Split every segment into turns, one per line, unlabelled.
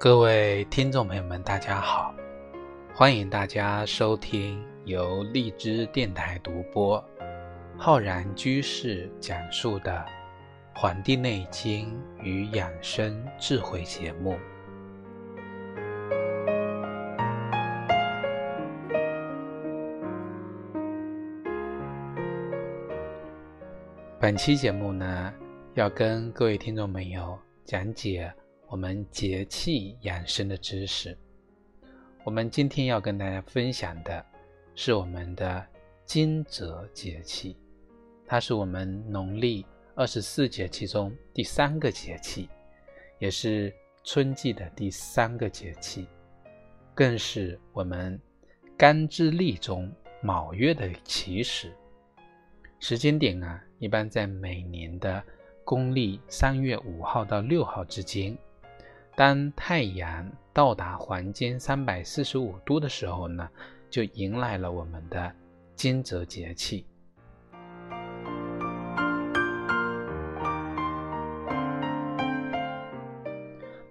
各位听众朋友们，大家好！欢迎大家收听由荔枝电台独播、浩然居士讲述的《黄帝内经与养生智慧》节目。本期节目呢，要跟各位听众朋友讲解我们节气养生的知识。我们今天要跟大家分享的是我们的惊蛰节气，它是我们农历二十四节气中第三个节气，也是春季的第三个节气，更是我们干支历中卯月的起始。时间点啊。一般在每年的公历三月五号到六号之间，当太阳到达黄经三百四十五度的时候呢，就迎来了我们的惊蛰节气。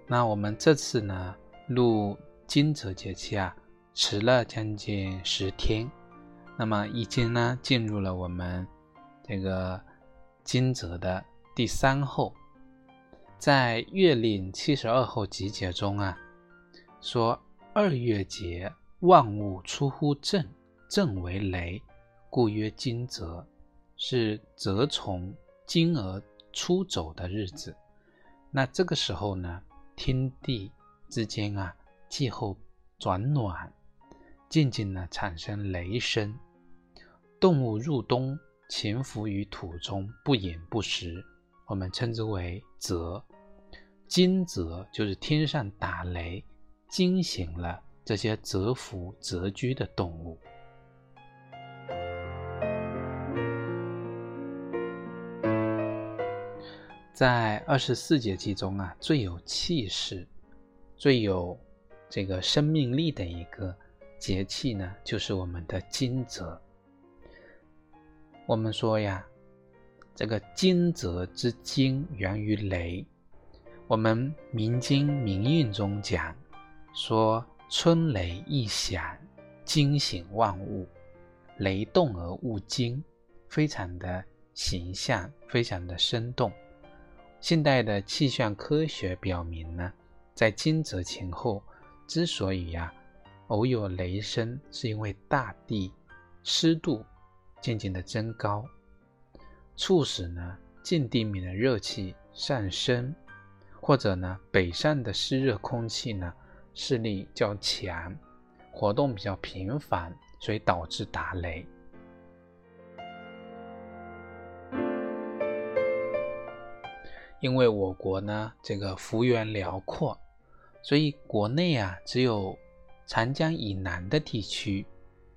那我们这次呢，录惊蛰节气啊，迟了将近十天，那么已经呢进入了我们。这个惊蛰的第三候，在《月令七十二候集解》中啊，说二月节，万物出乎正，正为雷，故曰惊蛰，是蛰虫惊而出走的日子。那这个时候呢，天地之间啊，气候转暖，渐渐呢产生雷声，动物入冬。潜伏于土中不饮不食，我们称之为蛰。惊蛰就是天上打雷，惊醒了这些蛰伏蛰居的动物。在二十四节气中啊，最有气势、最有这个生命力的一个节气呢，就是我们的惊蛰。我们说呀，这个惊蛰之惊源于雷。我们民间民运中讲说，春雷一响，惊醒万物，雷动而物惊，非常的形象，非常的生动。现代的气象科学表明呢，在惊蛰前后，之所以呀偶有雷声，是因为大地湿度。渐渐的增高，促使呢近地面的热气上升，或者呢北上的湿热空气呢势力较强，活动比较频繁，所以导致打雷。因为我国呢这个幅员辽阔，所以国内啊只有长江以南的地区。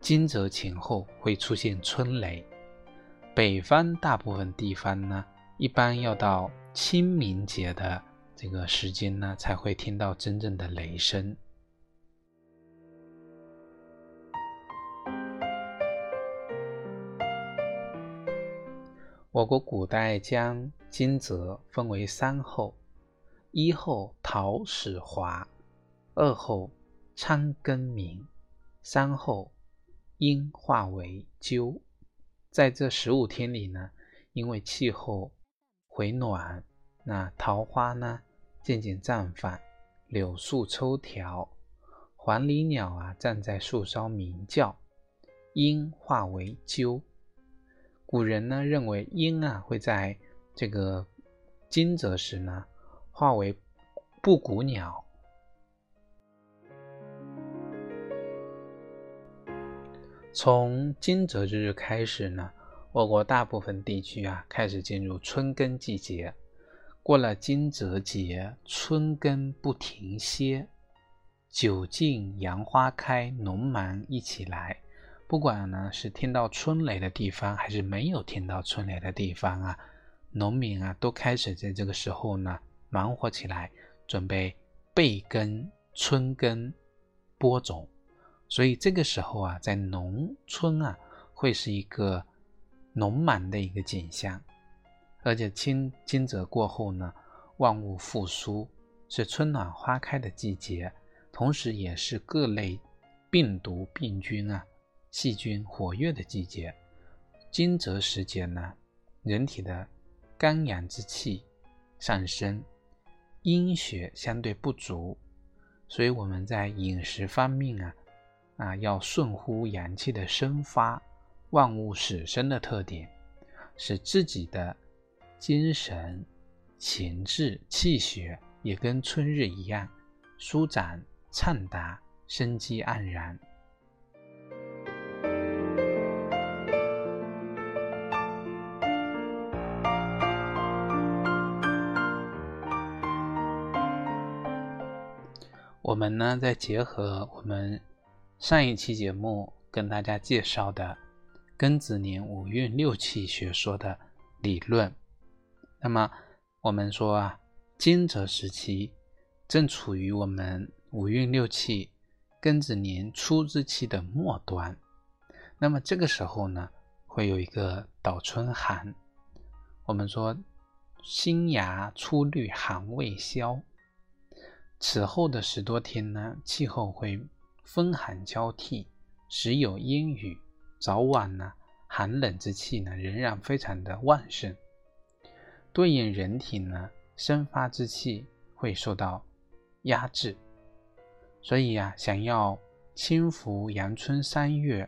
惊蛰前后会出现春雷，北方大部分地方呢，一般要到清明节的这个时间呢，才会听到真正的雷声。我国古代将惊蛰分为三候：一候桃始华，二候仓庚明，三候。阴化为鸠，在这十五天里呢，因为气候回暖，那桃花呢渐渐绽放，柳树抽条，黄鹂鸟啊站在树梢鸣叫，鹰化为鸠。古人呢认为鹰啊会在这个惊蛰时呢化为布谷鸟。从惊蛰之日开始呢，我国大部分地区啊开始进入春耕季节。过了惊蛰节，春耕不停歇，酒尽杨花开，农忙一起来。不管呢是听到春雷的地方，还是没有听到春雷的地方啊，农民啊都开始在这个时候呢忙活起来，准备备耕、春耕、播种。所以这个时候啊，在农村啊，会是一个农忙的一个景象，而且惊惊蛰过后呢，万物复苏，是春暖花开的季节，同时也是各类病毒、病菌啊、细菌活跃的季节。惊蛰时节呢，人体的肝阳之气上升，阴血相对不足，所以我们在饮食方面啊，啊要顺乎阳气的生发、万物始生的特点，使自己的精神。情志气血也跟春日一样舒展畅达，生机盎然。我们呢，再结合我们上一期节目跟大家介绍的庚子年五运六气学说的理论，那么。我们说啊，惊蛰时期正处于我们五运六气庚子年初之期的末端。那么这个时候呢，会有一个倒春寒。我们说新芽初绿，寒未消。此后的十多天呢，气候会风寒交替，时有阴雨，早晚呢，寒冷之气呢仍然非常的旺盛。对应人体呢，生发之气会受到压制，所以呀，想要轻浮阳春三月，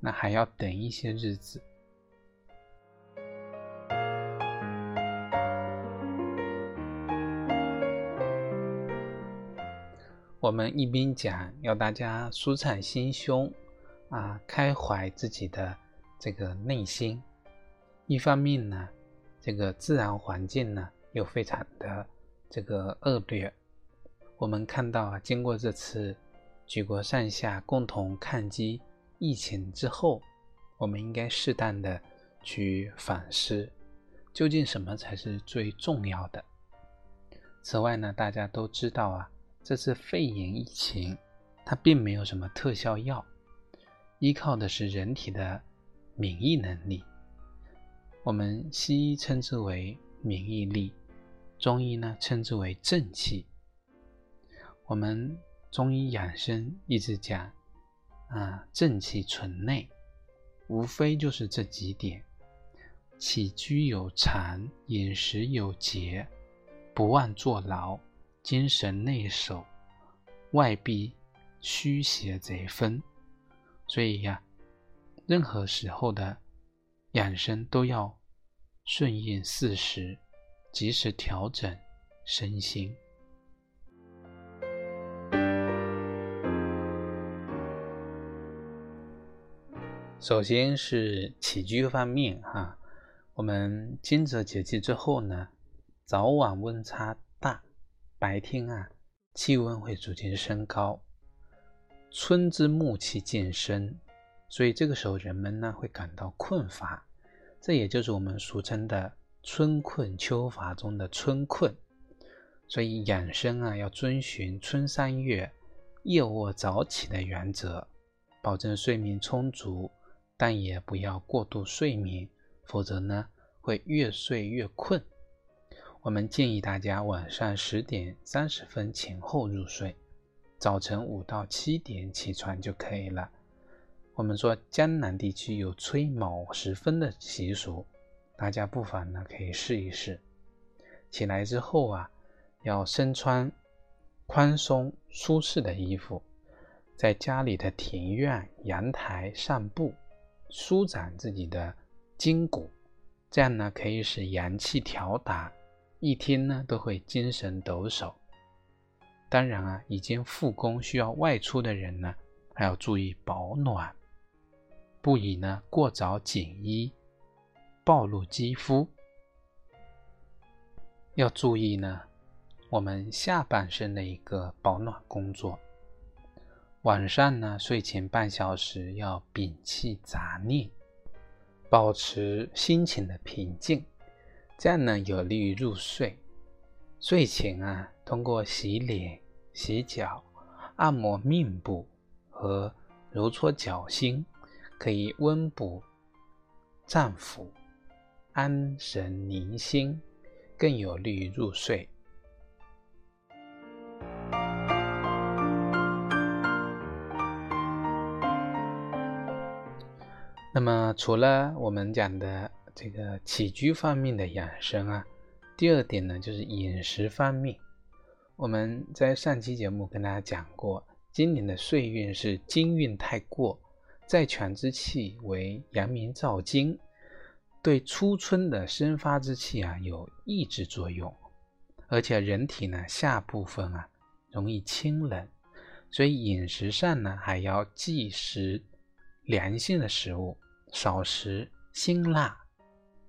那还要等一些日子。我们一边讲要大家舒畅心胸啊，开怀自己的这个内心，一方面呢。这个自然环境呢，又非常的这个恶劣。我们看到啊，经过这次举国上下共同抗击疫情之后，我们应该适当的去反思，究竟什么才是最重要的。此外呢，大家都知道啊，这次肺炎疫情它并没有什么特效药，依靠的是人体的免疫能力。我们西医称之为免疫力，中医呢称之为正气。我们中医养生一直讲啊，正气存内，无非就是这几点：起居有常，饮食有节，不忘坐牢，精神内守，外必虚邪贼分。所以呀，任何时候的。养生都要顺应四时，及时调整身心。首先是起居方面哈，我们惊蛰节气之后呢，早晚温差大，白天啊气温会逐渐升高，春之木气渐生。所以这个时候，人们呢会感到困乏，这也就是我们俗称的“春困秋乏”中的“春困”。所以养生啊，要遵循春三月夜卧早起的原则，保证睡眠充足，但也不要过度睡眠，否则呢会越睡越困。我们建议大家晚上十点三十分前后入睡，早晨五到七点起床就可以了。我们说江南地区有吹卯时分的习俗，大家不妨呢可以试一试。起来之后啊，要身穿宽松舒适的衣服，在家里的庭院、阳台散步，舒展自己的筋骨，这样呢可以使阳气调达，一天呢都会精神抖擞。当然啊，已经复工需要外出的人呢，还要注意保暖。不宜呢过早紧衣，暴露肌肤。要注意呢，我们下半身的一个保暖工作。晚上呢，睡前半小时要摒弃杂念，保持心情的平静，这样呢有利于入睡。睡前啊，通过洗脸、洗脚、按摩面部和揉搓脚心。可以温补脏腑安神宁心更有利于入睡。那么除了我们讲的这个起居方面的养生啊第二点呢就是饮食方面。我们在上期节目跟大家讲过今年的岁运是金运太过在权之气为阳明燥金，对初春的生发之气啊有抑制作用，而且人体呢下部分啊容易清冷。所以饮食上呢，还要忌食凉性的食物，少食辛辣，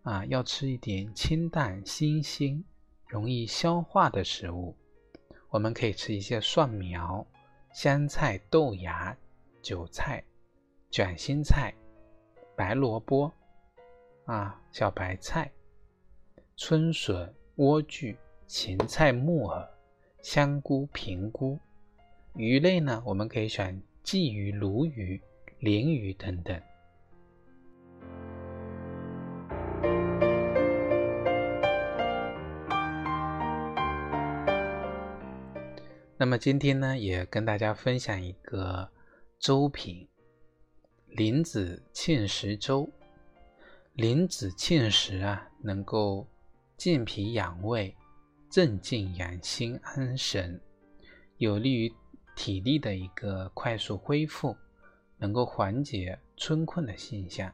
啊，要吃一点清淡、新鲜、容易消化的食物。我们可以吃一些蒜苗、香菜、豆芽、韭菜、卷心菜、白萝卜，啊，小白菜、春笋、莴苣、芹菜、木耳、香菇、平菇。鱼类呢，我们可以选鲫鱼、鲈鱼、鲢鱼等等。那么今天呢，也跟大家分享一个粥品——莲子芡实粥。莲子芡实啊，能够健脾养胃、镇静养心、安神，有利于。体力的一个快速恢复，能够缓解春困的现象。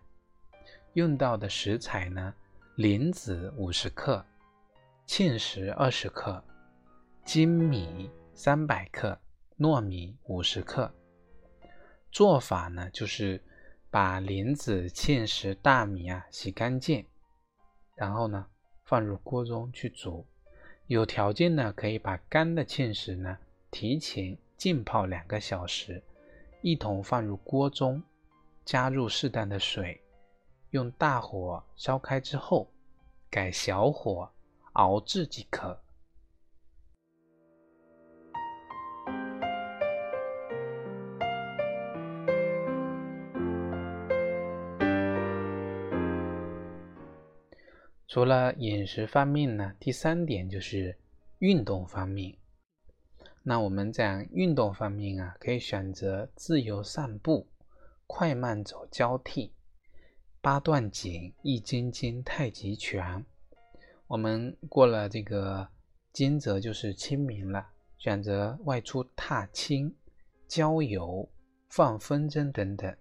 用到的食材呢，莲子五十克，芡实二十克，粳米三百克，糯米五十克。做法呢，就是把莲子、芡实、大米啊洗干净，然后呢放入锅中去煮。有条件呢，可以把干的芡实呢提前。浸泡两个小时，一同放入锅中，加入适当的水，用大火烧开之后，改小火熬制即可。除了饮食方面呢，第三点就是运动方面。那我们讲运动方面啊，可以选择自由散步、快慢走交替、八段锦、易筋经、太极拳。我们过了这个惊蛰就是清明了，选择外出踏青、郊游、放风筝等等。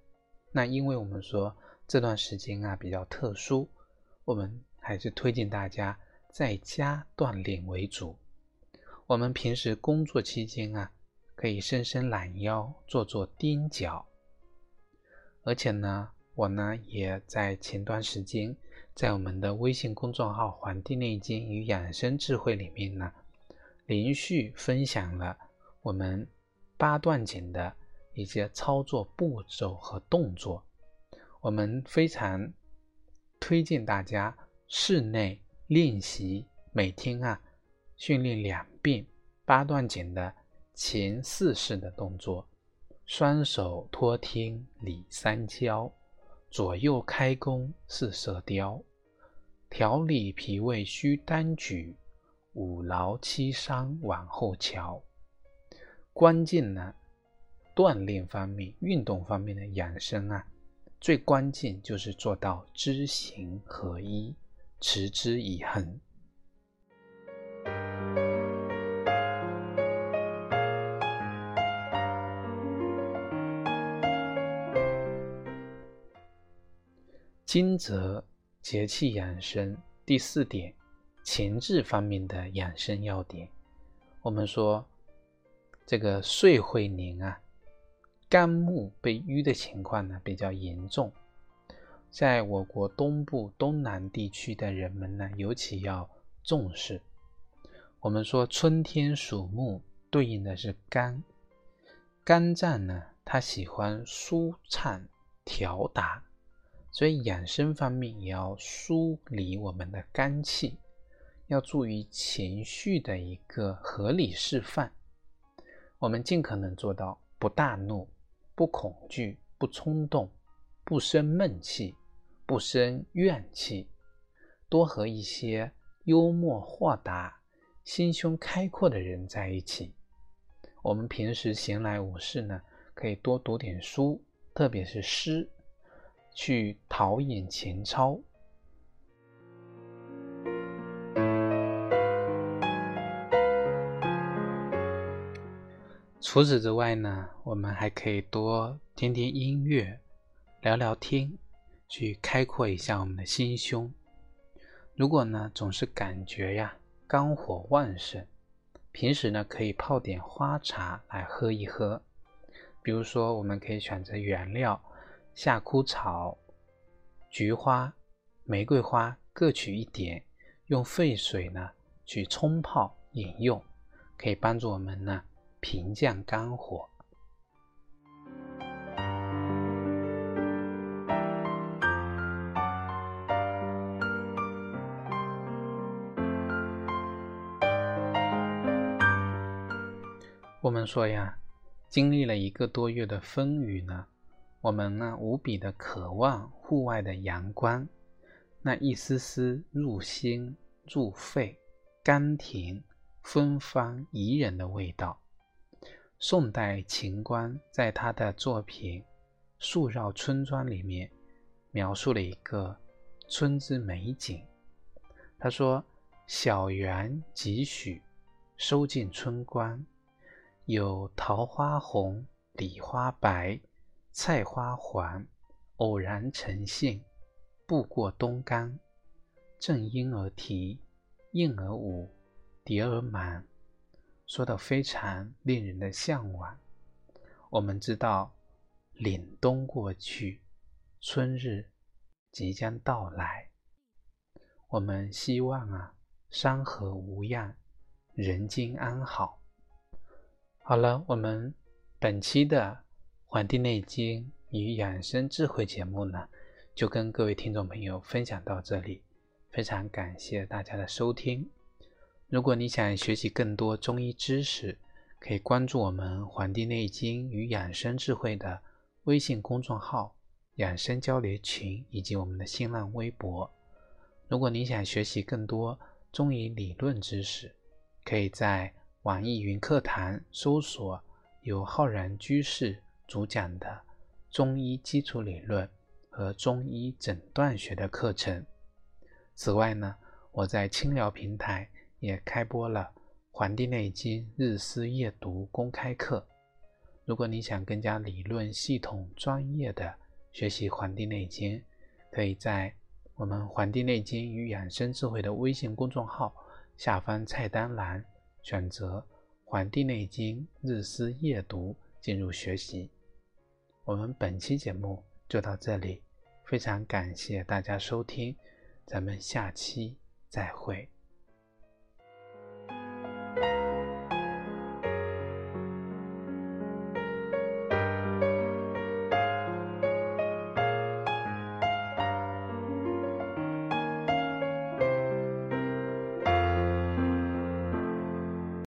那因为我们说这段时间啊比较特殊，我们还是推荐大家在家锻炼为主。我们平时工作期间啊，可以伸伸懒腰，做做踮脚。而且呢，我呢也在前段时间，在我们的微信公众号《黄帝内经与养生智慧》里面呢，连续分享了我们八段锦的一些操作步骤和动作。我们非常推荐大家室内练习，每天啊。训练两遍八段锦的前四式的动作：双手托天理三焦，左右开弓四射雕，调理脾胃需单举，五劳七伤往后瞧。关键呢，锻炼方面、运动方面的养生啊，最关键就是做到知行合一，持之以恒。惊蛰节气养生第四点，情志方面的养生要点。我们说，这个岁会年啊，肝木被淤的情况呢比较严重，在我国东部、东南地区的人们呢，尤其要重视。我们说，春天属木，对应的是肝，肝脏呢，它喜欢舒畅调达。所以养生方面也要梳理我们的肝气，要注意情绪的一个合理释放。我们尽可能做到不大怒、不恐惧、不冲动、不生闷气、不生怨气，多和一些幽默豁达、心胸开阔的人在一起。我们平时闲来无事呢，可以多读点书，特别是诗。去陶冶情操。除此之外呢，我们还可以多听听音乐，聊聊天，去开阔一下我们的心胸。如果呢总是感觉呀肝火旺盛，平时呢可以泡点花茶来喝一喝。比如说，我们可以选择原料夏枯草、菊花、玫瑰花各取一点，用沸水呢去冲泡饮用，可以帮助我们呢。平降肝火。我们说呀，经历了一个多月的风雨呢，我们呢无比的渴望户外的阳光，那一丝丝入心、入肺、甘甜、芬芳、宜人的味道。宋代秦观在他的作品《树绕村庄》里面描述了一个村之美景。他说：“小园几许，收尽春光，有桃花红，李花白，菜花黄，偶然成杏，步过东冈，正莺儿啼，燕儿舞，蝶儿满。”说的非常令人的向往。我们知道，凛冬过去，春日即将到来。我们希望啊，山河无恙，人间安好。好了，我们本期的《黄帝内经与养生智慧》节目呢，就跟各位听众朋友分享到这里。非常感谢大家的收听。如果你想学习更多中医知识，可以关注我们《黄帝内经与养生智慧》的微信公众号、养生交流群以及我们的新浪微博。如果你想学习更多中医理论知识，可以在网易云课堂搜索由浩然居士主讲的中医基础理论和中医诊断学的课程。此外呢，我在清聊平台。也开播了《黄帝内经日思夜读》公开课。如果你想更加理论系统、专业的学习《黄帝内经》，可以在我们《黄帝内经与养生智慧》的微信公众号下方菜单栏选择《黄帝内经日思夜读》进入学习。我们本期节目就到这里，非常感谢大家收听，咱们下期再会。